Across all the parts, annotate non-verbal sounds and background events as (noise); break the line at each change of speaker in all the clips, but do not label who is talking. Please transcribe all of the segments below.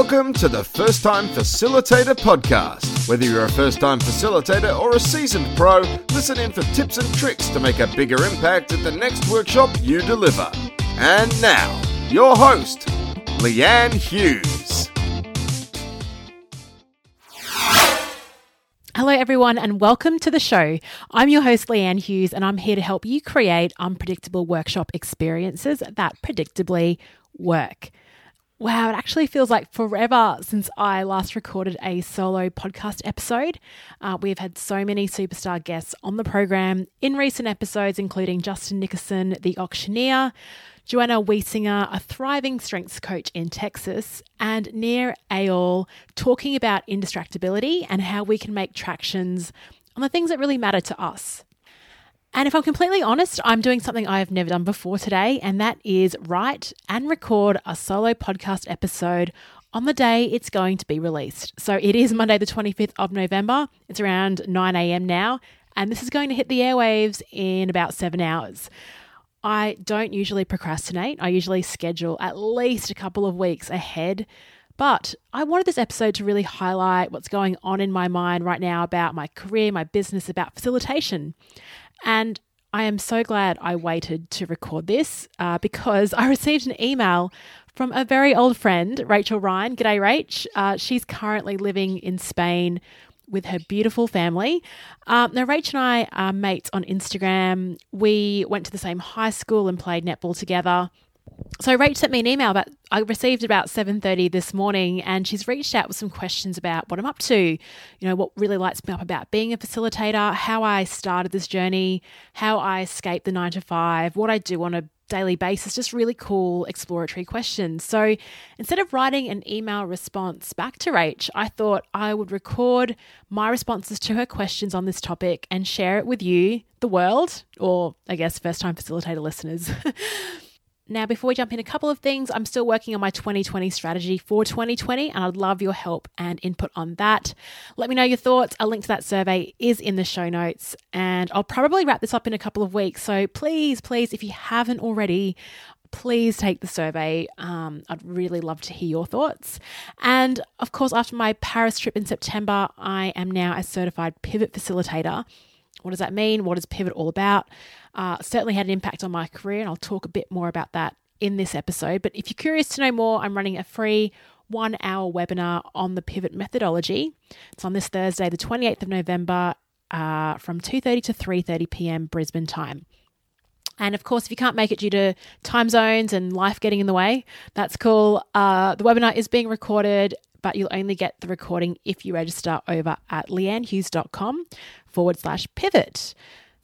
Welcome to the First Time Facilitator Podcast. Whether you're a first time facilitator or a seasoned pro, listen in for tips and tricks to make a bigger impact at the next workshop you deliver. And now, your host, Leanne Hughes.
Hello, everyone, and welcome to the show. I'm your host, Leanne Hughes, and I'm here to help you create unpredictable workshop experiences that predictably work. Wow, it actually feels like forever since I last recorded a solo podcast episode. Uh, we've had so many superstar guests on the program in recent episodes, including Justin Nickerson, the auctioneer, Joanna Wiesinger, a thriving strengths coach in Texas, and Nir Eyal talking about indistractability and how we can make tractions on the things that really matter to us. And if I'm completely honest, I'm doing something I have never done before today, and that is write and record a solo podcast episode on the day it's going to be released. So it is Monday, the 25th of November. It's around 9 a.m. now, and this is going to hit the airwaves in about seven hours. I don't usually procrastinate, I usually schedule at least a couple of weeks ahead. But I wanted this episode to really highlight what's going on in my mind right now about my career, my business, about facilitation. And I am so glad I waited to record this uh, because (laughs) I received an email from a very old friend, Rachel Ryan. G'day, Rach. Uh, she's currently living in Spain with her beautiful family. Um, now, Rach and I are mates on Instagram. We went to the same high school and played netball together so Rach sent me an email that I received about 7:30 this morning and she's reached out with some questions about what I'm up to, you know, what really lights me up about being a facilitator, how I started this journey, how I escaped the 9 to 5, what I do on a daily basis, just really cool exploratory questions. So instead of writing an email response back to Rach, I thought I would record my responses to her questions on this topic and share it with you, the world, or I guess first time facilitator listeners. (laughs) Now, before we jump in, a couple of things. I'm still working on my 2020 strategy for 2020, and I'd love your help and input on that. Let me know your thoughts. A link to that survey is in the show notes, and I'll probably wrap this up in a couple of weeks. So please, please, if you haven't already, please take the survey. Um, I'd really love to hear your thoughts. And of course, after my Paris trip in September, I am now a certified pivot facilitator. What does that mean? What is Pivot all about? Uh, certainly had an impact on my career, and I'll talk a bit more about that in this episode. But if you're curious to know more, I'm running a free one hour webinar on the pivot methodology. It's on this Thursday, the 28th of November, uh, from 2:30 to 3:30 p.m. Brisbane time. And of course, if you can't make it due to time zones and life getting in the way, that's cool. Uh, the webinar is being recorded, but you'll only get the recording if you register over at leannehughes.com forward slash pivot.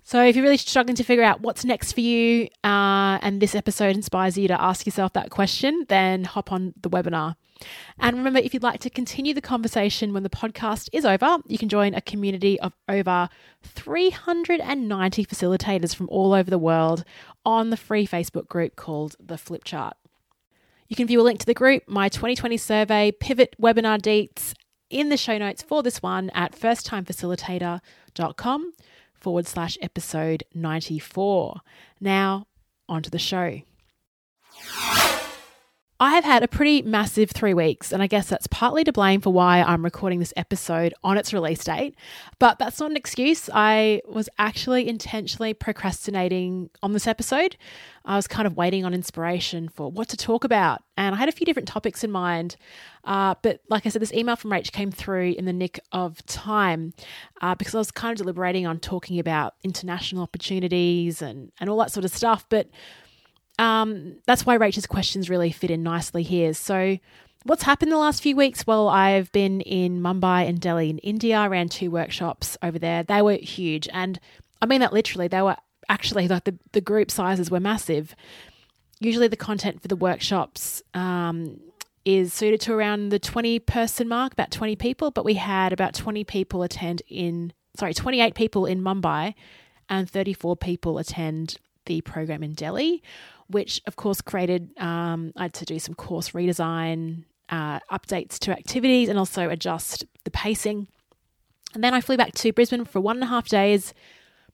So, if you're really struggling to figure out what's next for you, uh, and this episode inspires you to ask yourself that question, then hop on the webinar. And remember, if you'd like to continue the conversation when the podcast is over, you can join a community of over 390 facilitators from all over the world on the free Facebook group called The Flip Chart. You can view a link to the group, my 2020 survey, pivot webinar deets in the show notes for this one at firsttimefacilitator.com forward slash episode 94. Now, on to the show. I have had a pretty massive three weeks, and I guess that's partly to blame for why I'm recording this episode on its release date. But that's not an excuse. I was actually intentionally procrastinating on this episode. I was kind of waiting on inspiration for what to talk about, and I had a few different topics in mind. Uh, but like I said, this email from Rach came through in the nick of time uh, because I was kind of deliberating on talking about international opportunities and, and all that sort of stuff. But um, that's why Rachel's questions really fit in nicely here. So, what's happened the last few weeks? Well, I've been in Mumbai and Delhi in India, I ran two workshops over there. They were huge. And I mean that literally. They were actually (laughs) like the, the group sizes were massive. Usually, the content for the workshops um, is suited to around the 20 person mark, about 20 people, but we had about 20 people attend in, sorry, 28 people in Mumbai and 34 people attend the program in Delhi which of course created, um, I had to do some course redesign, uh, updates to activities, and also adjust the pacing. And then I flew back to Brisbane for one and a half days,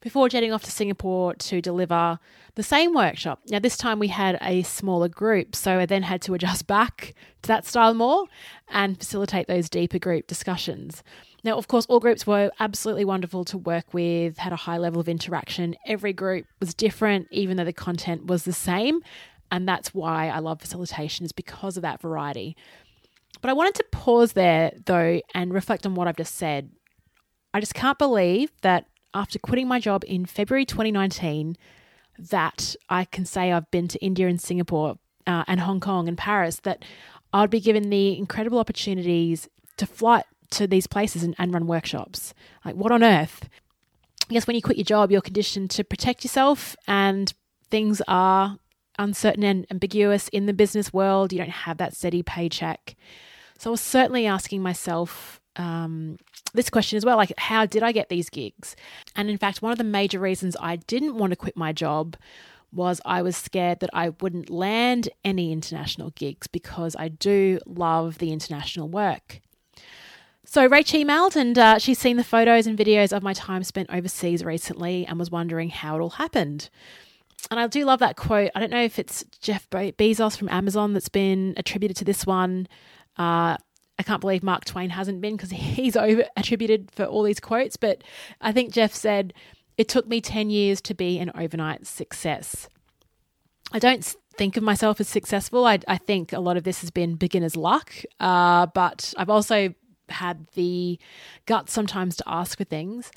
before jetting off to Singapore to deliver the same workshop. Now, this time we had a smaller group, so I then had to adjust (laughs) back to that style more and facilitate those deeper group discussions. Now, of course, all groups were absolutely wonderful to work with, had a high level of interaction. Every group was different, even though the content was the same. And that's why I love facilitation, is because of that variety. But I wanted to pause there, though, and reflect on what I've just said. I just can't believe that after quitting my job in February 2019, that I can say I've been to India and Singapore uh, and Hong Kong and Paris, that I'd be given the incredible opportunities to fly to these places and, and run workshops. Like, what on earth? I guess when you quit your job, you're conditioned to protect yourself, and things are uncertain and ambiguous in the business world. You don't have that steady paycheck. So I was certainly asking myself um, this question as well like, how did I get these gigs? And in fact, one of the major reasons I didn't want to quit my job was I was scared that I wouldn't land any international gigs because I do love the international work. So Rach emailed and uh, she's seen the photos and videos of my time spent overseas recently and was wondering how it all happened. And I do love that quote. I don't know if it's Jeff Bezos from Amazon that's been attributed to this one. Uh, I can't believe Mark Twain hasn't been because (laughs) he's over attributed for all these quotes. But I think Jeff said, It took me 10 years to be an overnight success. I don't think of myself as successful. I, I think a lot of this has been beginner's luck. Uh, but I've also had the guts sometimes to ask for things.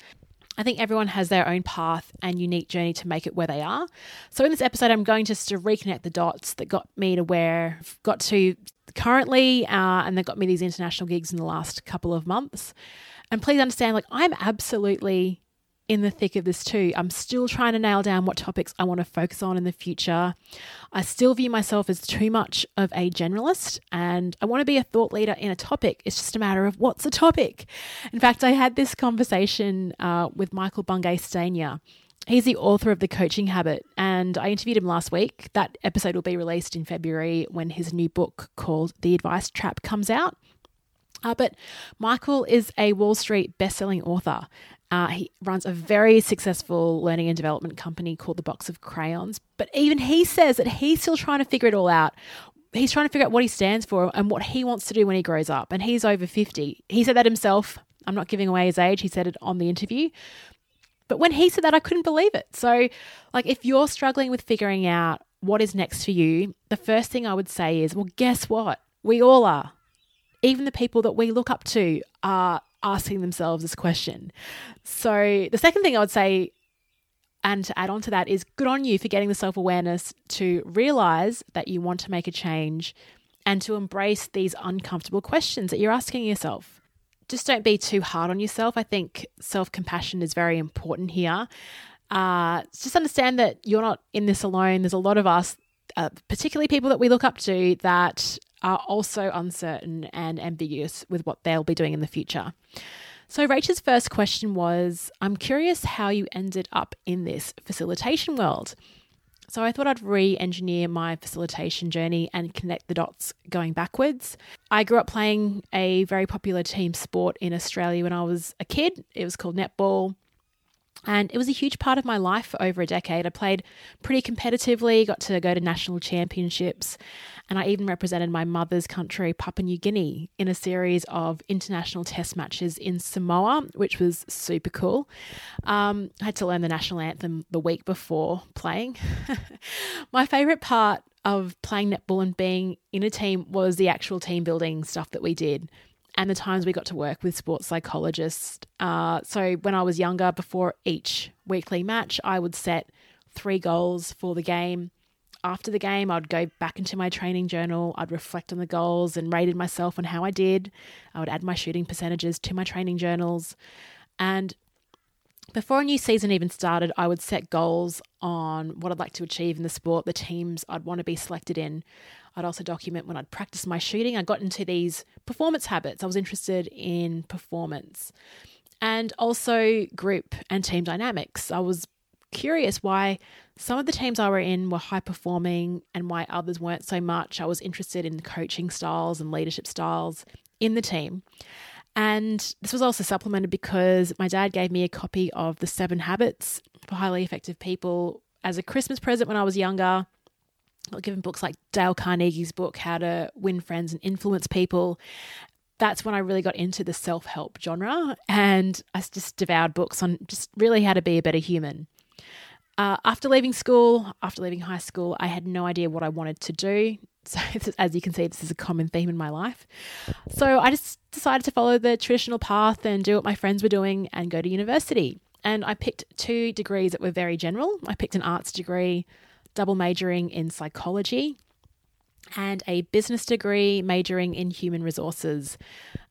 I think everyone has their own path and unique journey to make it where they are. So in this episode, I'm going just to reconnect the dots that got me to where I've got to currently, uh, and that got me these international gigs in the last couple of months. And please understand, like I'm absolutely in the thick of this too. I'm still trying to nail down what topics I want to focus on in the future. I still view myself as too much of a generalist and I want to be a thought leader in a topic. It's just a matter of what's a topic. In fact, I had this conversation uh, with Michael Bungay Stanier. He's the author of The Coaching Habit, and I interviewed him last week. That episode will be released in February when his new book called The Advice Trap comes out. Uh, but Michael is a Wall Street best-selling author, uh, he runs a very successful learning and development company called the Box of Crayons. But even he says that he's still trying to figure it all out. He's trying to figure out what he stands for and what he wants to do when he grows up. And he's over 50. He said that himself. I'm not giving away his age. He said it on the interview. But when he said that, I couldn't believe it. So, like, if you're struggling with figuring out what is next for you, the first thing I would say is, well, guess what? We all are. Even the people that we look up to are asking themselves this question. So, the second thing I would say, and to add on to that, is good on you for getting the self awareness to realize that you want to make a change and to embrace these uncomfortable questions that you're asking yourself. Just don't be too hard on yourself. I think self compassion is very important here. Uh, just understand that you're not in this alone. There's a lot of us, uh, particularly people that we look up to, that are also uncertain and ambiguous with what they'll be doing in the future. So, Rachel's first question was I'm curious how you ended up in this facilitation world. So, I thought I'd re engineer my facilitation journey and connect the dots going backwards. I grew up playing a very popular team sport in Australia when I was a kid. It was called netball. And it was a huge part of my life for over a decade. I played pretty competitively, got to go to national championships, and I even represented my mother's country, Papua New Guinea, in a series of international test matches in Samoa, which was super cool. Um, I had to learn the national anthem the week before playing. (laughs) my favourite part of playing netball and being in a team was the actual team building stuff that we did and the times we got to work with sports psychologists. Uh, so when I was younger, before each weekly match, I would set three goals for the game. After the game, I'd go back into my training journal. I'd reflect on the goals and rated myself on how I did. I would add my shooting percentages to my training journals. And before a new season even started, I would set goals on what I'd like to achieve in the sport, the teams I'd want to be selected in. I'd also document when I'd practice my shooting. I got into these performance habits. I was interested in performance and also group and team dynamics. I was curious why some of the teams I were in were high performing and why others weren't so much. I was interested in coaching styles and leadership styles in the team. And this was also supplemented because my dad gave me a copy of The Seven Habits for Highly Effective People as a Christmas present when I was younger. I was given books like Dale Carnegie's book, How to Win Friends and Influence People. That's when I really got into the self help genre and I just devoured books on just really how to be a better human. Uh, after leaving school, after leaving high school, I had no idea what I wanted to do. (laughs) So, as you can see, this is a common theme in my life. So, I just decided to follow the traditional path and do what my friends were doing and go to university. And I picked two degrees that were very general. I picked an arts degree, double majoring in psychology, and a business degree majoring in human resources.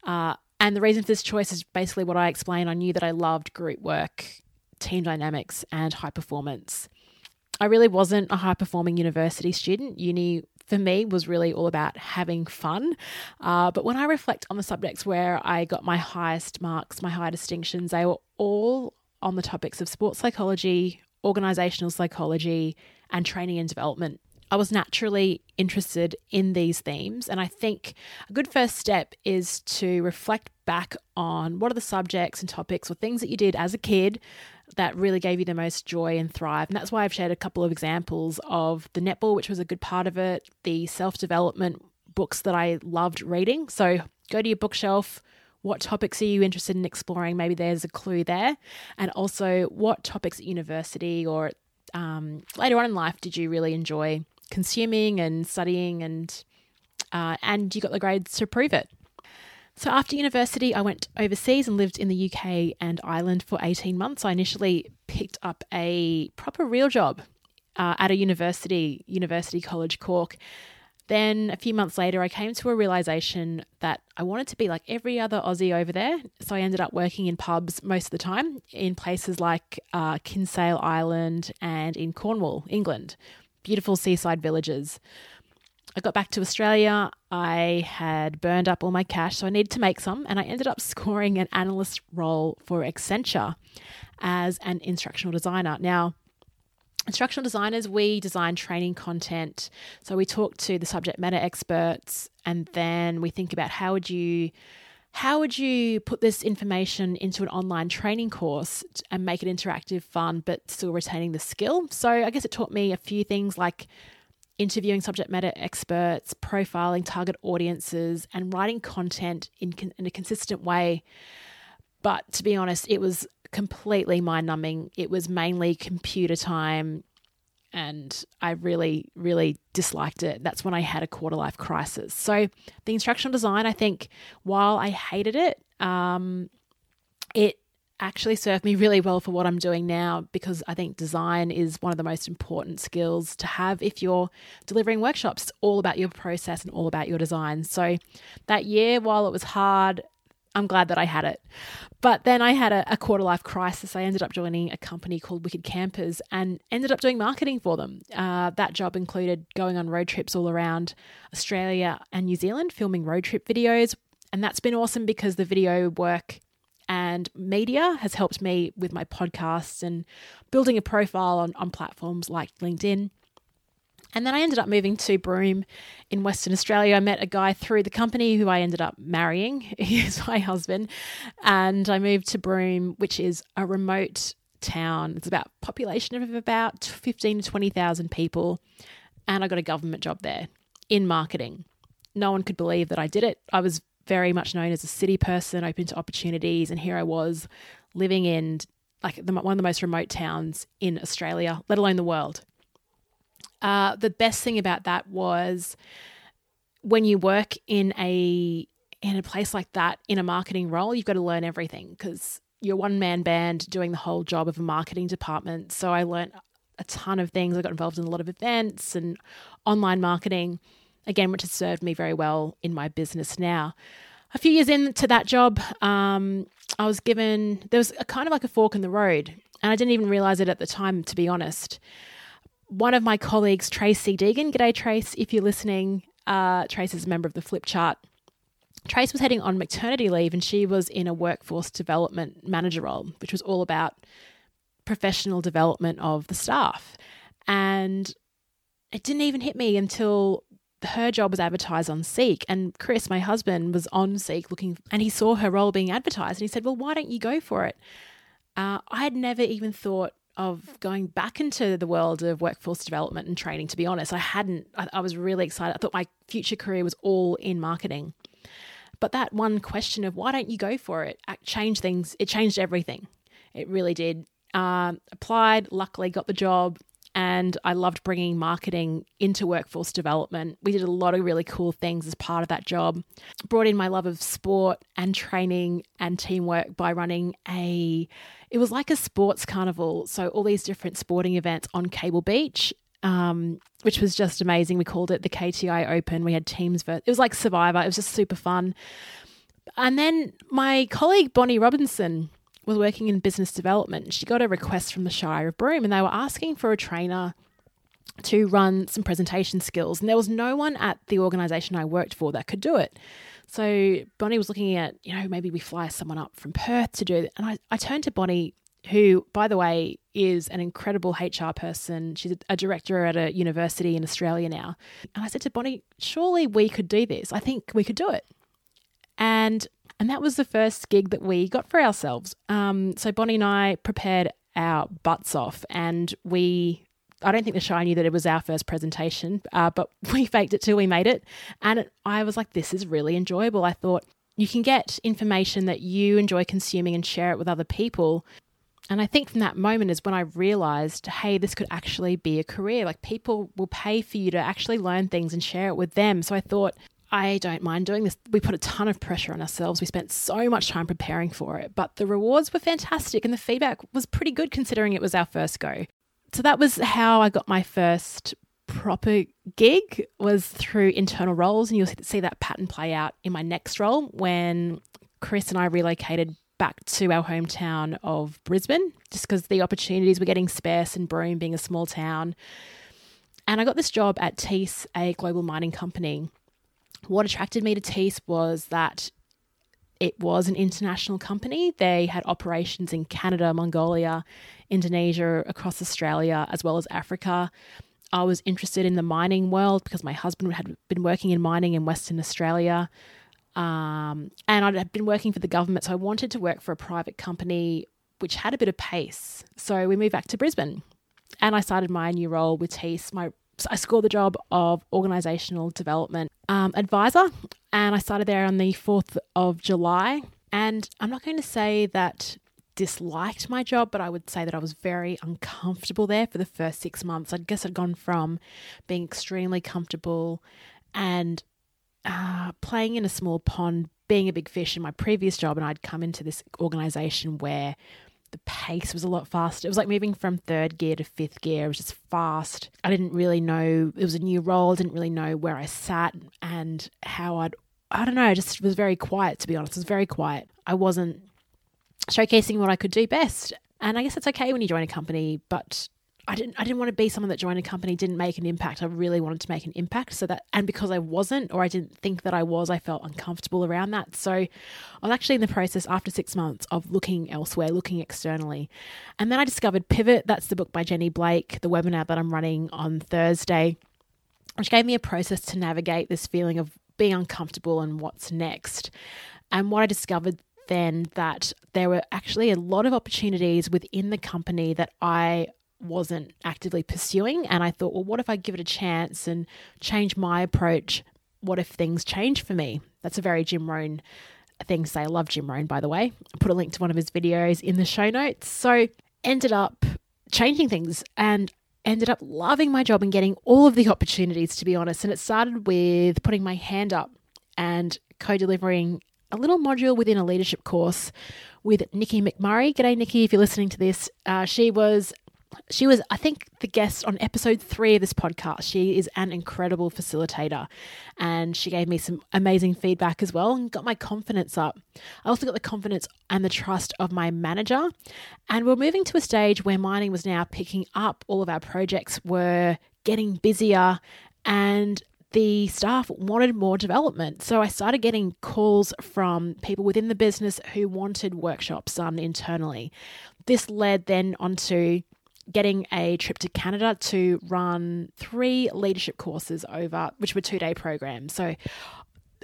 Uh, and the reason for this choice is basically what I explained. I knew that I loved group work team dynamics, and high performance. I really wasn't a high performing university student. Uni for me was really all about having fun. Uh, but when I reflect on the subjects where I got my highest marks, my high distinctions, they were all on the topics of sports psychology, organizational psychology, and training and development. I was naturally interested in these themes. And I think a good first step is to reflect back on what are the subjects and topics or things that you did as a kid that really gave you the most joy and thrive. And that's why I've shared a couple of examples of the netball, which was a good part of it, the self development books that I loved reading. So go to your bookshelf. What topics are you interested in exploring? Maybe there's a clue there. And also, what topics at university or um, later on in life did you really enjoy consuming and studying and uh, and you got the grades to prove it. So after university, I went overseas and lived in the UK and Ireland for 18 months. I initially picked up a proper real job uh, at a university, University College Cork. Then a few months later, I came to a realization that I wanted to be like every other Aussie over there. So I ended up working in pubs most of the time in places like uh, Kinsale Ireland and in Cornwall, England. Beautiful seaside villages. I got back to Australia. I had burned up all my cash, so I needed to make some, and I ended up (laughs) scoring an analyst role for Accenture as an instructional designer. Now, instructional designers, we design training content. So we talk to the subject matter experts, and then we think about how would you how would you put this information into an online training course and make it interactive, fun, but still retaining the skill? So I guess it taught me a few things like interviewing subject matter experts, profiling target audiences, and writing content in, in a consistent way. But to be honest, it was completely mind numbing. It was mainly computer time, and I really, really disliked it. That's when I had a quarter life crisis. So, the instructional design, I think, while I hated it, um, it actually served me really well for what I'm doing now because I think design is one of the most important skills to have if you're delivering workshops. It's all about your process and all about your design. So that year, while it was hard, I'm glad that I had it. But then I had a, a, quarter life crisis. I ended up joining a company called Wicked Campers and ended up doing marketing for them. Uh, that job included going on road trips all around Australia and New Zealand, filming road trip videos. And that's been awesome because the video work and media has helped me with my podcasts and building a profile on, on platforms like LinkedIn. And then I ended up moving to Broome in Western Australia. I met a guy through the company who I ended up marrying. (laughs) He's my husband. And I moved to Broome, which is a remote town. It's about population of about 15 to 20,000 people. And I got a government job there in marketing. No one could believe that I did it. I was very much known as a city person, open to opportunities, and here I was living in like the, one of the most remote towns in Australia, let alone the world. Uh, the best thing about that was when you work in a in a place like that in a marketing role, you've got to learn everything because you're one man band doing the whole job of a marketing department. So I learned a ton of things. I got involved in a lot of events and online marketing again, which has served me very well in my business now. A few years into that job, um, I was given, there was a kind of like a fork in the road, and I didn't even realize it at the time, to be honest. One of my colleagues, Tracy Deegan, g'day Trace, if you're listening, uh, Trace is a member of the Flip Chart. Trace was heading on maternity leave and she was in a workforce development manager role, which was all about professional development of the staff. And it didn't even hit me until her job was advertised on Seek, and Chris, my husband, was on Seek looking, and he saw her role being advertised, and he said, "Well, why don't you go for it?" Uh, I had never even thought of going back into the world of workforce development and training. To be honest, I hadn't. I, I was really excited. I thought my future career was all in marketing, but that one question of why don't you go for it changed things. It changed everything. It really did. Um, applied, luckily got the job, and I loved bringing marketing into workforce development. We did a lot of really cool things as part of that job. Brought in my love of sport and training and teamwork by running a it was like a sports carnival, so all these different sporting events on Cable Beach. Um, which was just amazing. We called it the KTI Open. We had teams. Ver- it was like Survivor. It was just super fun. And then my colleague Bonnie Robinson, was working in business development. She got a request from the Shire of Broome and they were asking for a trainer to run some presentation skills. And there was no one at the organisation I worked for that could do it. So Bonnie was looking at, you know, maybe we fly someone up from Perth to do it. And I, I turned to Bonnie, who, by the way, is an incredible HR person. She's a, a director at a university in Australia now. And I said to Bonnie, surely we could do this. I think we could do it. And and that was the first gig that we got for ourselves. Um, so Bonnie and I prepared our butts off, and we. I don't think the Shire knew that it was our first presentation, uh, but (laughs) we faked it till we made it. And I was like, this is really enjoyable. I thought you can get information that you enjoy consuming and share it with other people. And I think from that moment is when I realized, hey, this could actually be a career. Like people will pay for you to actually learn things and share it with them. So I thought, I don't mind doing this. We put a ton of pressure on ourselves. We spent so much time preparing for it, but the rewards were fantastic and the feedback was pretty good considering it was our first go. So that was how I got my first proper gig was through internal roles and you'll see that pattern play out in my next role when Chris and I relocated back to our hometown of Brisbane just because the opportunities were getting sparse and Broome being a small town. And I got this job at Thiess, a global mining company what attracted me to Thiess was that it was an international company. They had operations in Canada, Mongolia, Indonesia, across Australia, as well as Africa. I was interested in the mining world because my husband had been working in mining in Western Australia. Um, and I'd been working for the government, so I wanted to work for a private company which had a bit of pace. So we moved back to Brisbane and I started my new role with Thiess. My I scored the job of organisational development um, advisor, and I started there on the 4th of July. And I'm not going to say that disliked my job, but I would say that I was very uncomfortable there for the first six months. I guess I'd gone from being extremely comfortable and uh, playing in a small pond, being a big fish in my previous job, and I'd come into this organization where the pace was a lot faster. It was like moving from third gear to fifth gear. It was just fast. I didn't really know it was a new role. I didn't really know where I sat and how I'd. I don't know. I just was very quiet to be honest. It was very quiet. I wasn't showcasing what I could do best. And I guess it's okay when you join a company, but I didn't I didn't want to be someone that joined a company didn't make an impact. I really wanted to make an impact so that and because I wasn't or I didn't think that I was, I felt uncomfortable around that. So I was actually in the process after 6 months of looking elsewhere, looking externally. And then I discovered Pivot, that's the book by Jenny Blake, the webinar that I'm running on Thursday, which gave me a process to navigate this feeling of being uncomfortable and what's next. And what I discovered then that there were actually a lot of opportunities within the company that I wasn't actively pursuing. And I thought, well, what if I give it a chance and change my approach? What if things change for me? That's a very Jim Rohn thing to say. I love Jim Rohn, by the way. I put a link to one of his videos in the show notes. So ended up changing things and ended up loving my job and getting all of the opportunities, to be honest. And it started with putting my hand up and co delivering a little module within a leadership course with Nikki McMurray. G'day, Nikki, if you're listening to this. Uh, she was she was, I think, the guest on episode three of this podcast. She is an incredible facilitator and she gave me some amazing feedback as well and got my confidence up. I also got the confidence and the trust of my manager. And we're moving to a stage where mining was now picking up, all of our projects were getting busier and the staff wanted more development. So I started getting calls from people within the business who wanted workshops done internally. This led then onto getting a trip to Canada to run three leadership courses over, which were two day programs. So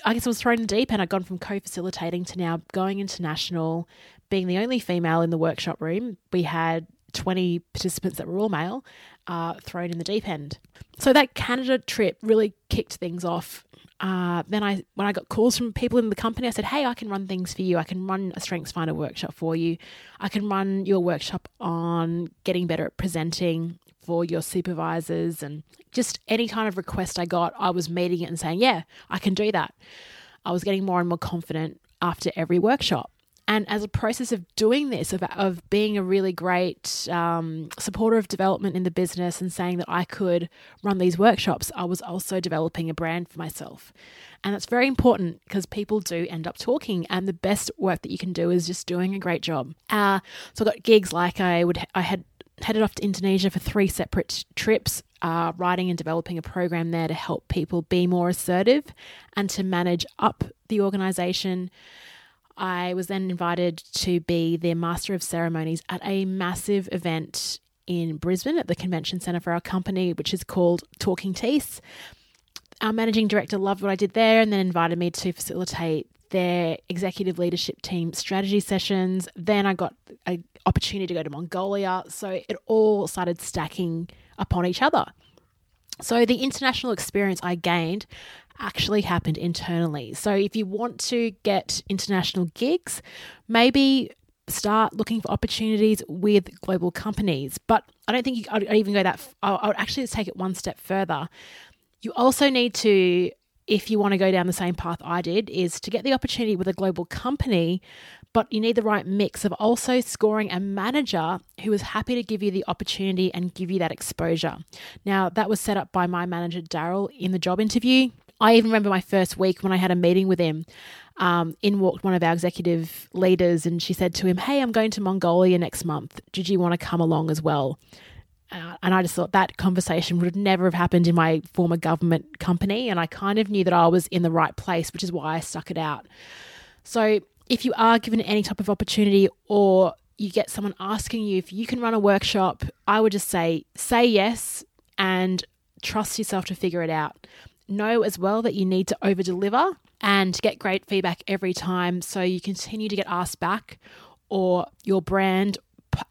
I guess I was thrown in deep and I'd gone from co facilitating to now going international, being the only female in the workshop room. We had 20 participants that were all male uh, thrown in the deep end. So that Canada trip really kicked things off uh, then I when I got calls from people in the company, I said, "Hey, I can run things for you. I can run a Strengths Finder workshop for you. I can run your workshop on getting better at presenting for your supervisors and just any kind of request I got, I was meeting it and saying, "Yeah, I can do that." I was getting more and more confident after every workshop. And as a process of doing this, of, of being a really great um, supporter of development in the business and saying that I could run these workshops, I was also developing a brand for myself. And that's very important because people do end up talking, and the best work that you can do is just doing a great job. Uh, so I got gigs like I would, I had headed off to Indonesia for three separate trips, uh, writing and developing a program there to help people be more assertive and to manage up the organization. I was then invited to be their Master of Ceremonies at a massive event in Brisbane at the convention centre for our company, which is called Talking Thiess. Our managing director loved what I did there and then invited me to facilitate their executive leadership team strategy sessions. Then I got an opportunity to go to Mongolia. So it all started stacking upon each other. So the international experience I gained actually happened internally. So if you want to get international gigs, maybe start looking for opportunities with global companies. But I don't think you, I'd, even go that. I would actually take it one step further. You also need to, if you want to go down the same path I did, is to get the opportunity with a global company. But you need the right mix of also scoring a manager who is happy to give you the opportunity and give you that exposure. Now, that was set up by my manager, Daryl, in the job interview. I even remember my first week when I had a meeting with him. Um, in walked one of our executive leaders, and she said to him, Hey, I'm going to Mongolia next month. Did you want to come along as well? Uh, and I just thought that conversation would never have happened in my former government company. And I kind of knew that I was in the right place, which is why I stuck it out. So if you are given any type of opportunity or you get someone asking you if you can run a workshop, I would just say, say yes and trust yourself to figure it out. Know as well that you need to over deliver and get great feedback every time. So you continue to get asked back or your brand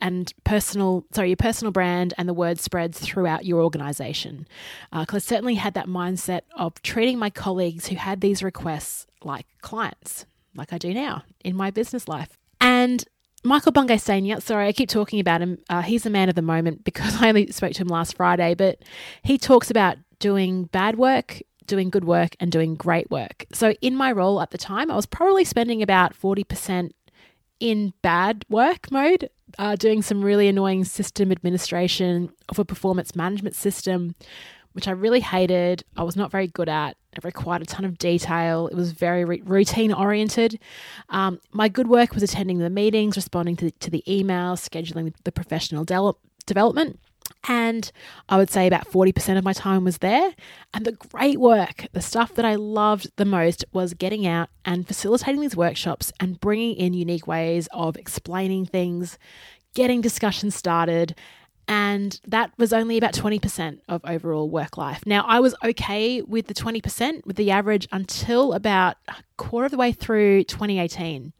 and personal sorry your personal brand and the word spreads throughout your organization. Because uh, i certainly had that mindset of treating my colleagues who had these requests like clients like i do now in my business life and Michael Bungay Stanier, sorry, I keep talking about him. Uh, he's a man of the moment because (laughs) I only spoke to him last Friday, but he talks about doing bad work doing good work and doing great work. So, in my role at the time, I was probably spending about 40% in bad work mode, uh, doing some really annoying system administration of a performance management system, which I really hated. I was not very good at. It required a ton of detail. It was very re- routine oriented. Um, my good work was attending the meetings, responding to the, to the emails, scheduling the professional de- development. And I would say about 40% of my time was there. And the great work, the stuff that I loved the most was getting out and facilitating these workshops and bringing in unique ways of explaining things, getting discussions started. And that was only about 20% of overall work life. Now, I was okay with the 20%, with the average, until about a quarter of the way through 2018.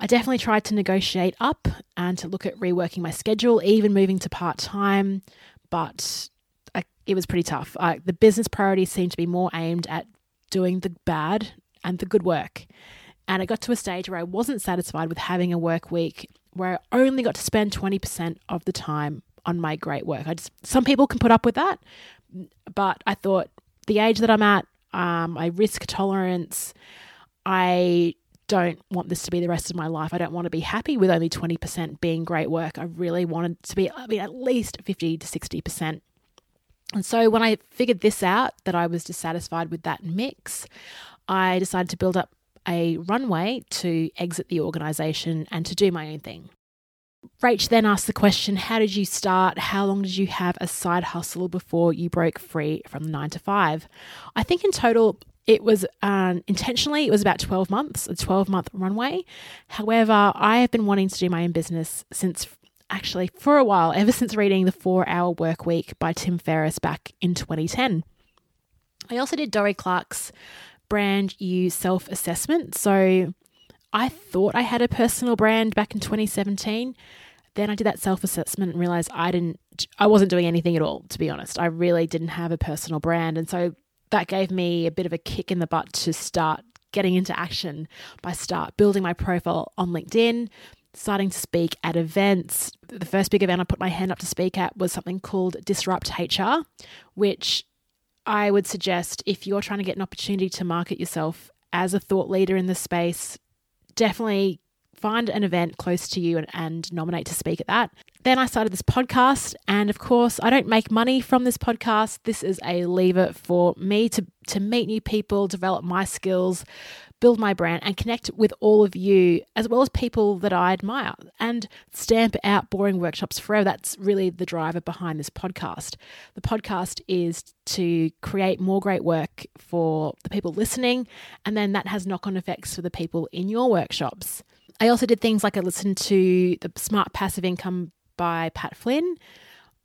I definitely tried to negotiate up and to look at reworking my schedule, even moving to part time, but I, it was pretty tough. I, the business priorities seemed to be more aimed at doing the bad and the good work. And it got to a stage where I wasn't satisfied with having a work week where I only got to spend 20% of the time on my great work. I just, some people can put up with that, but I thought the age that I'm at, um, my risk tolerance, I don't want this to be the rest of my life. I don't want to be happy with only 20% being great work. I really wanted to be, I mean, at least 50 to 60%. And so when I figured this out, that I was dissatisfied with that mix, I decided to build up a runway to exit the organization and to do my own thing. Rach then asked the question How did you start? How long did you have a side hustle before you broke free from the nine to five? I think in total, it was um, intentionally, it was about 12 months, a 12 month runway. However, I have been wanting to do my own business since actually for a while, ever since reading The Four Hour Work Week by Tim Ferriss back in 2010. I also did Dorie Clark's Brand You Self Assessment. So I thought I had a personal brand back in 2017. Then I did that self assessment and realized I didn't, I wasn't doing anything at all, to be honest. I really didn't have a personal brand. And so that gave me a bit of a kick in the butt to start getting into action by start building my profile on LinkedIn, starting to speak at events. The first big event I put my hand up to speak at was something called Disrupt HR, which I would suggest if you're trying to get an opportunity to market yourself as a thought leader in the space, definitely find an event close to you and, and, nominate to speak at that. Then I started this podcast, and of course, I don't make money from this podcast. This is a lever for me to to meet new people, develop my skills, build my brand, and connect with all of you, as well as people that I admire, and stamp out boring workshops forever. That's really the driver behind this podcast. The podcast is to create more great work for the people listening, and then that has knock on effects for the people in your workshops. I also did things like I listened to the Smart Passive Income by Pat Flynn.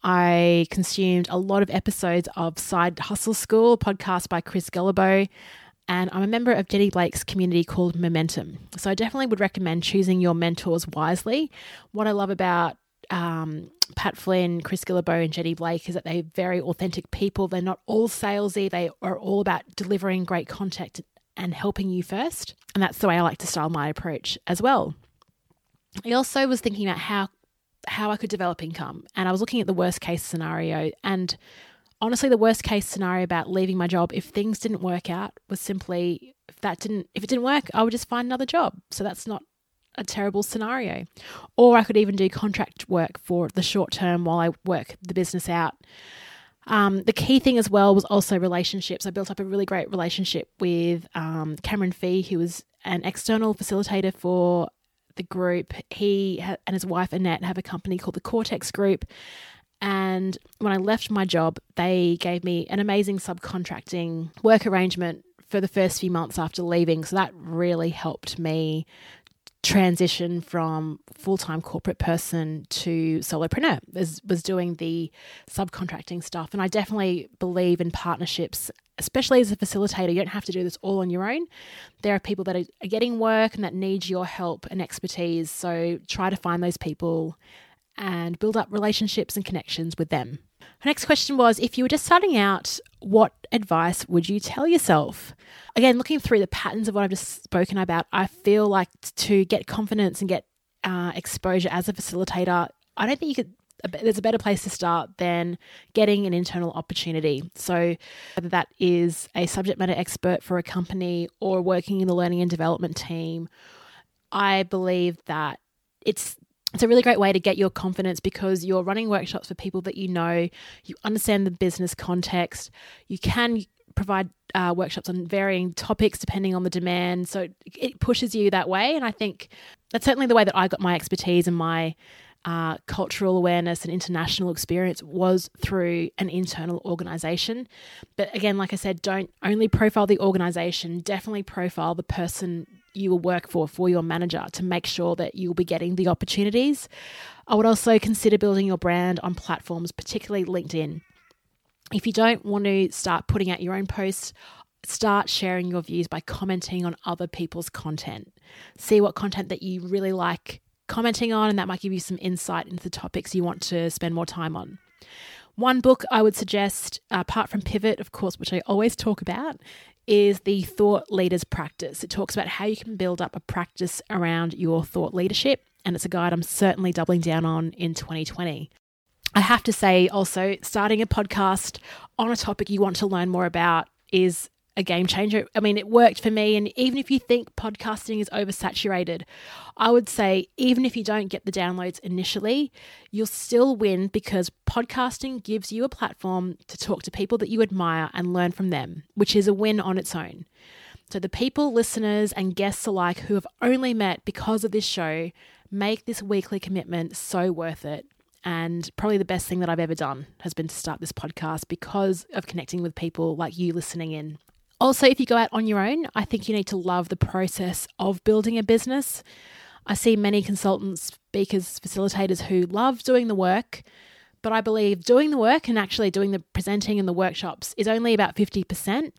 I consumed a lot of episodes of Side Hustle School, podcast by Chris Guillebeau, and I'm a member of Jenny Blake's community called Momentum. So I definitely would recommend choosing your mentors wisely. What I love about um, Pat Flynn, Chris Guillebeau, and Jenny Blake is that they're very authentic people. They're not all salesy. They are all about delivering great content and helping you first. And that's the way I like to style my approach as well. I also was thinking about how how I could develop income and I was looking at the worst case scenario and honestly the worst case scenario about leaving my job if things didn't work out was simply if that didn't if it didn't work I would just find another job. So that's not a terrible scenario. Or I could even do contract work for the short term while I work the business out. Um, the key thing as well was also relationships. I built up a really great relationship with um, Cameron Fee, who was an external facilitator for the group. He and his wife Annette have a company called the Cortex Group. And when I left my job, they gave me an amazing subcontracting work arrangement for the first few months after leaving. So that really helped me transition from full-time corporate person to solopreneur was, was doing the subcontracting stuff. And i definitely believe in partnerships especially as a facilitator. You don't have to do this all on your own. There are people that are, are getting work and that need your help and expertise. So try to find those people and build up relationships and connections with them her next question was If you were just starting out, what advice would you tell yourself? Again, looking through the patterns of what I've just spoken about, I feel like to get confidence and get uh, exposure as a facilitator, I don't think you could. There's a better place to start than getting an internal opportunity. So, whether that is a subject matter expert for a company or working in the learning and development team, I believe that it's it's a really great way to get your confidence because you're running workshops for people that you know, you understand the business context, you can provide uh, workshops on varying topics depending on the demand. So it pushes you that way. And I think that's certainly the way that I got my expertise and my uh, cultural awareness and international experience was through an internal organization. But again, like I said, don't only profile the organization, definitely profile the person you will work for for your manager to make sure that you'll be getting the opportunities. I would also consider building your brand on platforms, particularly LinkedIn. If you don't want to start putting out your own posts, start sharing your views by commenting on other people's content. See what content that you really like commenting on, and that might give you some insight into the topics you want to spend more time on. One book I would suggest, apart from Pivot, of course, which I always talk about, is the Thought Leaders Practice. It talks about how you can build up a practice around your thought leadership, and it's a guide I'm certainly doubling down on in 2020. I have to say also, starting a podcast on a topic you want to learn more about is a game changer. I mean, it worked for me. And even if you think podcasting is oversaturated, I would say, even if you don't get the downloads initially, you'll still win because podcasting gives you a platform to talk to people that you admire and learn from them, which is a win on its own. So, the people, listeners, and guests alike who have only met because of this show make this weekly commitment so worth it. And probably the best thing that I've ever done has been to start this podcast because of connecting with people like you listening in. Also, if you go out on your own, I think you need to love the process of building a business. I see many consultants speakers, facilitators who love doing the work, but I believe doing the work and actually doing the presenting and the workshops is only about 50%.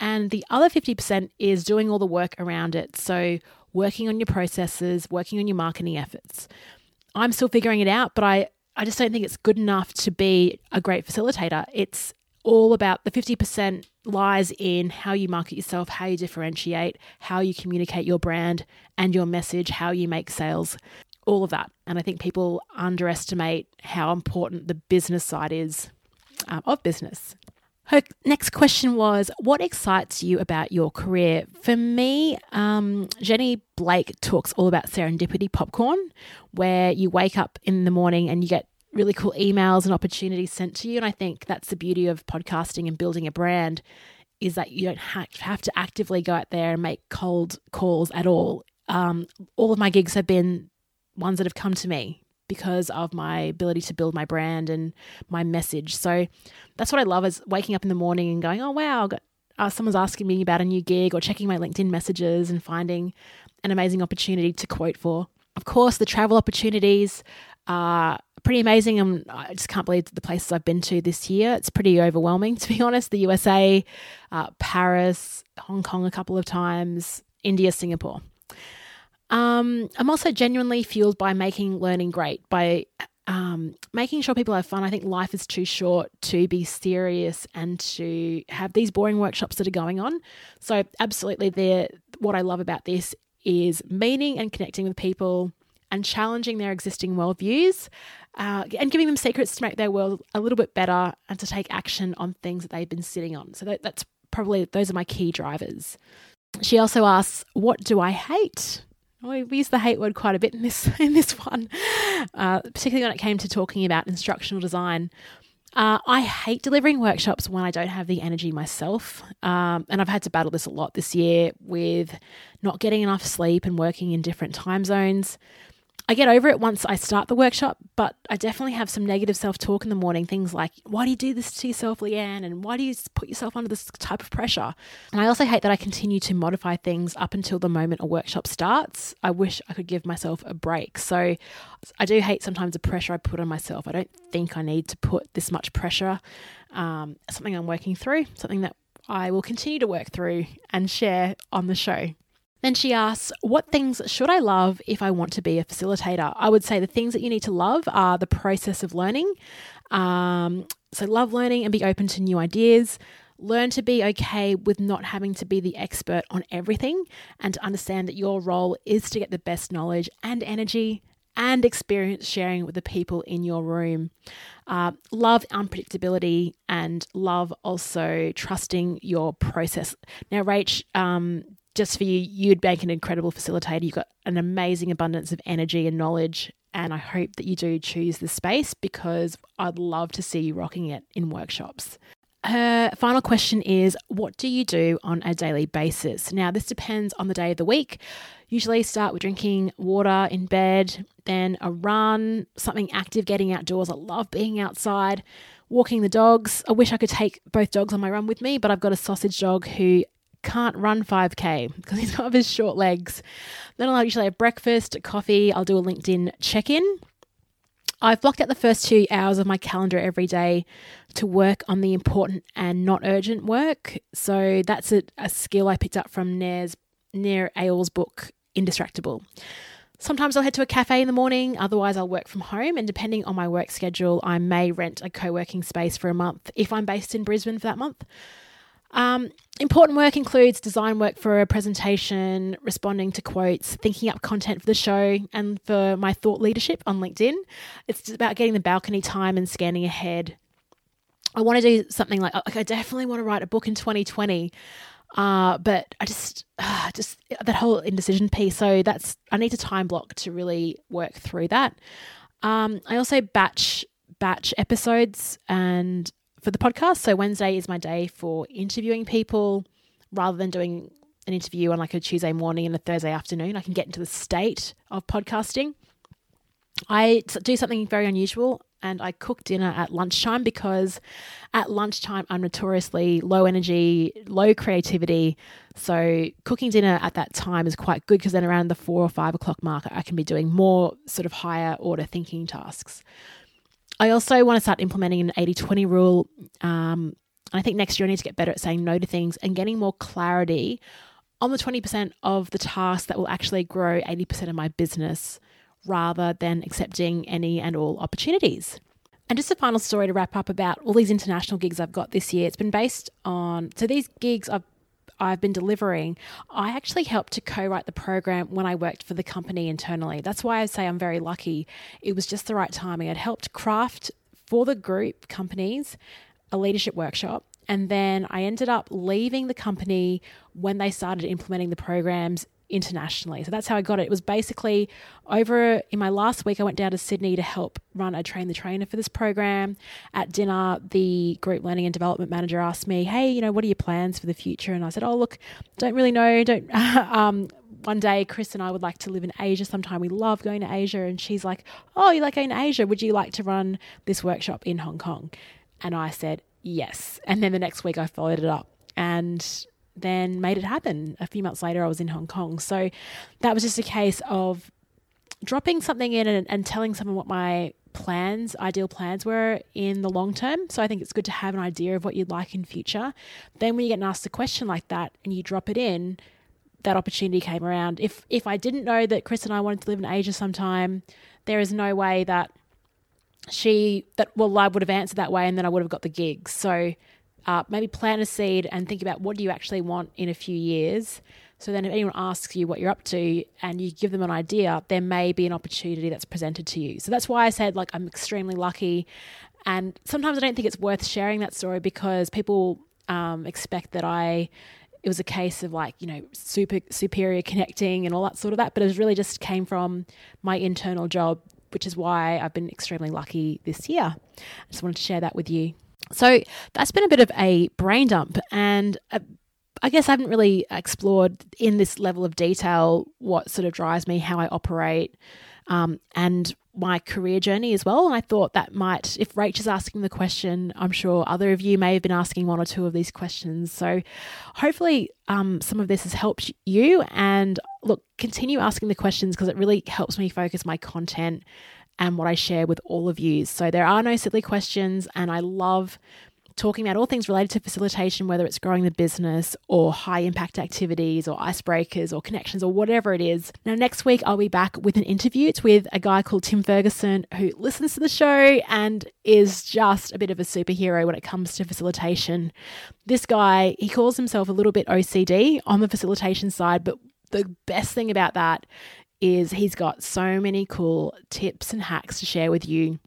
And the other 50% is doing all the work around it. So, working on your processes, working on your marketing efforts. I'm still figuring it out, but I, I just don't think it's good enough to be a great facilitator. It's all about the 50% lies in how you market yourself, how you differentiate, how you communicate your brand and your message, how you make sales, all of that. And I think people underestimate how important the business side is um, of business. Her next question was, What excites you about your career? For me, um, Jenny Blake talks all about serendipity popcorn, where you wake up in the morning and you get really cool emails and opportunities sent to you. And I think that's the beauty of podcasting and building a brand is that you don't have to actively go out there and make cold calls at all. Um, all of my gigs have been ones that have come to me because of my ability to build my brand and my message. So that's what I love is waking up in the morning and going, oh, wow, uh, someone's asking me about a new gig or checking my LinkedIn messages and finding an amazing opportunity to quote for. Of course, the travel opportunities are pretty amazing. And I just can't believe the places I've been to this year. It's pretty overwhelming, (laughs) to be honest. The USA, uh, Paris, Hong Kong a couple of times, India, Singapore. Um, I'm also genuinely fueled by making learning great, by um, making sure people have fun. I think life is too short to be serious and to have these boring workshops that are going on. So, absolutely, there. What I love about this is meeting and connecting with people and challenging their existing worldviews uh, and giving them secrets to make their world a little bit better and to take action on things that they've been sitting on. So, that, that's probably those are my key drivers. She also asks, What do I hate? We use the hate word quite a bit in this (laughs) in this one, uh, particularly when it came to talking about instructional design. Uh, I hate delivering workshops when I don't have the energy myself, um, and I've had to battle this a lot this year with not getting enough sleep and working in different time zones. I get over it once I start the workshop, but I definitely have some negative self talk in the morning. Things like, why do you do this to yourself, Leanne? And why do you put yourself under this type of pressure? And I also hate that I continue to modify things up until the moment a workshop starts. I wish I could give myself a break. So I do hate sometimes the pressure I put on myself. I don't think I need to put this much pressure. Um, something I'm working through, something that I will continue to work through and share on the show. Then she asks, What things should I love if I want to be a facilitator? I would say the things that you need to love are the process of learning. Um, so, love learning and be open to new ideas. Learn to be okay with not having to be the expert on everything and to understand that your role is to get the best knowledge and energy and experience sharing with the people in your room. Uh, love unpredictability and love also trusting your process. Now, Rach, um, just for you, you'd make an incredible facilitator. You've got an amazing abundance of energy and knowledge. And I hope that you do choose the space because I'd love to see you rocking it in workshops. Her final question is What do you do on a daily basis? Now, this depends on the day of the week. Usually, start with drinking water in bed, then a run, something active, getting outdoors. I love being outside, walking the dogs. I wish I could take both dogs on my run with me, but I've got a sausage dog who can't run 5K because he's (laughs) got his short legs. Then I'll usually have breakfast, coffee, I'll do a LinkedIn check in. I've blocked out the first two hours of my calendar every day to work on the important and not urgent work. So that's a, a skill I picked up from Nir's, Nir Eyal's book, Indistractable. Sometimes I'll head to a cafe in the morning, otherwise, I'll work from home. And depending on my work schedule, I may rent a co working space for a month if I'm based in Brisbane for that month. Um, important work includes design work for a presentation, responding to quotes, thinking up content for the show, and for my thought leadership on LinkedIn. It's about getting the balcony time and scanning ahead. I want to do something like, like I definitely want to write a book in 2020. Uh, but I just, uh, just that whole indecision piece. So that's, I need to time block to really work through that. Um, I also batch batch episodes and for the podcast. So Wednesday is my day for interviewing people rather than doing an interview on like a Tuesday morning and a Thursday afternoon. I can get into the state of podcasting. I do something very unusual. and I cook dinner at lunchtime because at lunchtime I'm notoriously low energy, low creativity. So cooking dinner at that time is quite good because then around the four or five o'clock mark, I can be doing more sort of higher order thinking tasks. I also want to start implementing an 80 20 rule. Um, I think next year I need to get better at saying no to things and getting more clarity on the 20% of the tasks that will actually grow 80% of my business rather than accepting any and all opportunities. And just a final story to wrap up about all these international gigs I've got this year. It's been based on so these gigs I've I've been delivering, I actually helped to co write the program when I worked for the company internally. That's why I say I'm very lucky. It was just the right timing. I'd helped craft for the group companies a leadership workshop. And then I ended up leaving the company when they started implementing the programs internationally. So that's how I got it. It was basically over in my last week, I went down to Sydney to help run a train the trainer for this program. At dinner, the group learning and development manager asked me, Hey, you know, what are your plans for the future? And I said, Oh, look, don't really know. Don't, (laughs) um, one day Chris and I would like to live in Asia sometime. We love going to Asia. And she's like, Oh, you like going to Asia? Would you like to run this workshop in Hong Kong? And I said, Yes. And then the next week I followed it up. And then made it happen. A few months later, I was in Hong Kong. So that was just a case of dropping something in and, and telling someone what my plans, ideal plans were in the long term. So I think it's good to have an idea of what you'd like in future. Then when you get asked a question like that and you drop it in, that opportunity came around. If if I didn't know that Chris and I wanted to live in Asia sometime, there is no way that she that well I would have answered that way and then I would have got the gig. So uh, maybe plant a seed and think about what do you actually want in a few years. So then, if anyone asks you what you're up to and you give them an idea, there may be an opportunity that's presented to you. So that's why I said, like, I'm extremely lucky. And sometimes I don't think it's worth sharing that story because people um, expect that I it was a case of like you know super superior connecting and all that sort of that but it was really just came from my internal job which is why i've been extremely lucky this year i just wanted to share that with you so that's been a bit of a brain dump, and uh, I guess I haven't really explored in this level of detail what sort of drives me, how I operate, um, and my career journey as well. And I thought that might, if Rach is asking the question, I'm sure other of you may have been asking one or two of these questions. So hopefully, um, some of this has helped you. And look, continue asking the questions because it really helps me focus my content and what I share with all of you. So there are no silly questions, and I love talking about all things related to facilitation, whether it's growing the business or high impact activities or icebreakers or connections or whatever it is. Now, next week, I'll be back with an interview. It's with a guy called Tim Ferguson who listens to the show and is just a bit of a superhero when it comes to facilitation. This guy, he calls himself a little bit OCD on the facilitation side, but the best thing about that is he's got so many cool tips and hacks to share with you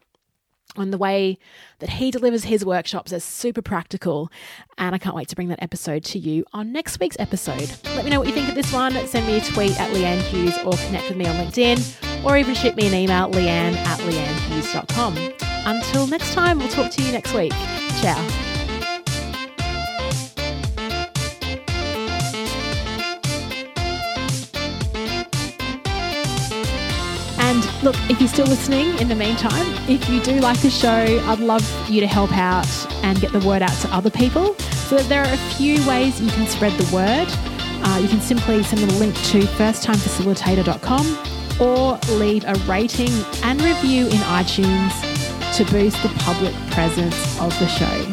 on the way that he delivers his workshops is super practical. And I can't wait to bring that episode to you on next week's episode. Let me know what you think of this one. Send me a tweet at Leanne Hughes or connect with me on LinkedIn or even shoot me an email, leanne at leannehughes.com. Until next time, we'll talk to you next week. Ciao. Look, if you're still listening in the meantime, if you do like the show, I'd love you to help out and get the word out to other people. So there are a few ways you can spread the word. Uh, you can simply send them a link to firsttimefacilitator.com or leave a rating and review in iTunes to boost the public presence of the show.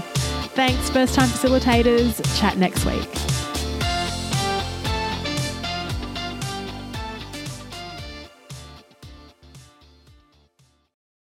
Thanks, first time facilitators. Chat next week.